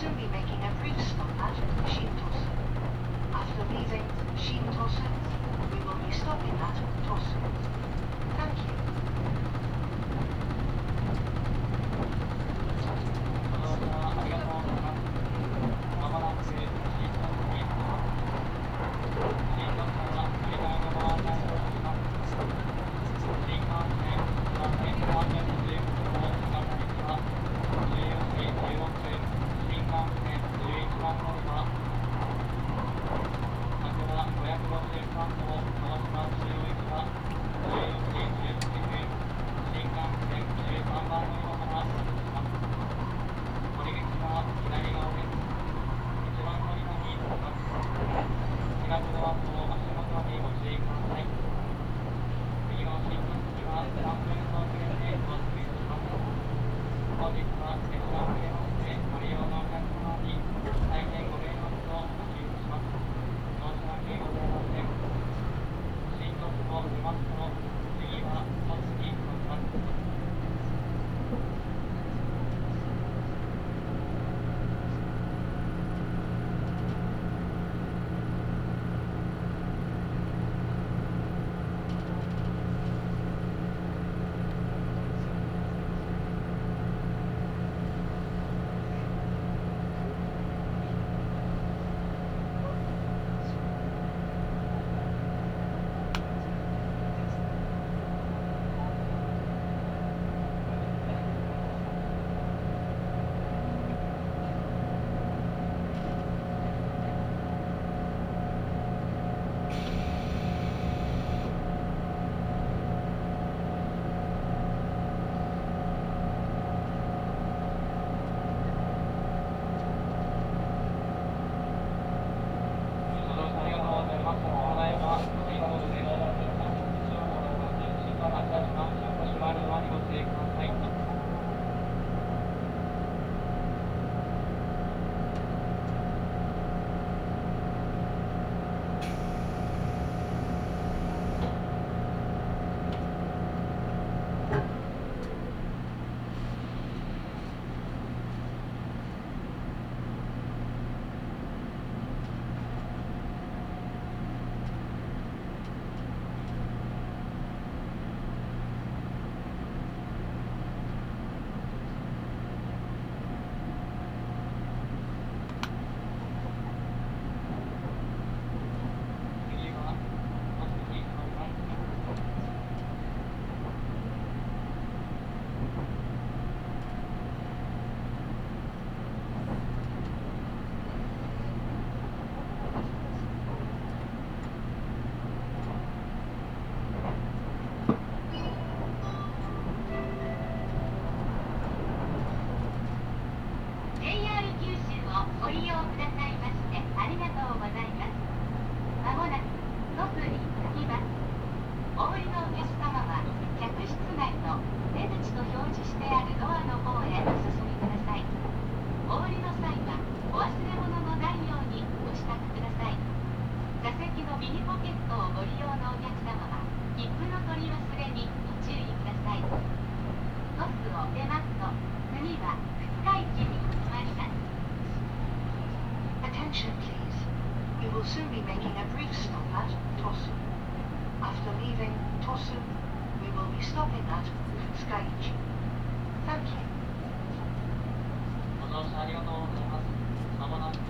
soon be making a brief stop at Shin-Tosu. After leaving Shin-Tosu, we will be stopping at will soon be making a brief stop at Tosu. After leaving Tosu, we will be stopping at Futsukaichi. Thank you. ご乗車ありがとうございます。まもなく